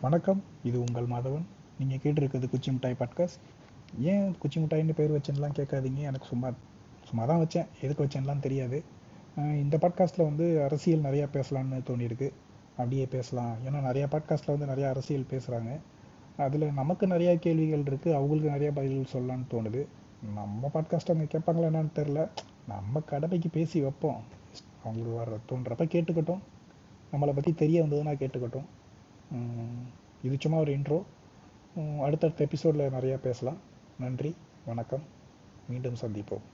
வணக்கம் இது உங்கள் மாதவன். நீங்கள் கேட்டிருக்கிறது குச்சி மிட்டாய் பாட்காஸ்ட் ஏன் குச்சி மிட்டாயின்னு பேர் வச்சேன்லாம் கேட்காதீங்க. எனக்கு சும்மா சும்மா தான் வச்சேன். எதுக்கு வச்சேன்லாம் தெரியாது. இந்த பாட்காஸ்ட்டில் வந்து அரசியல் நிறையா பேசலாம்னு தோணியிருக்கு. அப்படியே பேசலாம். ஏன்னா நிறையா பாட்காஸ்ட்டில் வந்து நிறையா அரசியல் பேசுகிறாங்க அதில் நமக்கு நிறையா கேள்விகள் இருக்குது அவங்களுக்கு நிறையா பதில்கள் சொல்லலாம்னு தோணுது. நம்ம பாட்காஸ்ட் அவங்க கேட்பாங்களா என்னன்னு தெரில நம்ம கடமைக்கு பேசி வைப்போம். அவங்களுக்கு வர தோன்றப்ப கேட்டுக்கட்டும். நம்மளை பற்றி தெரிய வந்ததுன்னா கேட்டுக்கட்டும். இது சும்மா ஒரு இன்ட்ரோ அடுத்தடுத்த எபிசோடில் நிறையா பேசலாம். நன்றி வணக்கம். மீண்டும் சந்திப்போம்.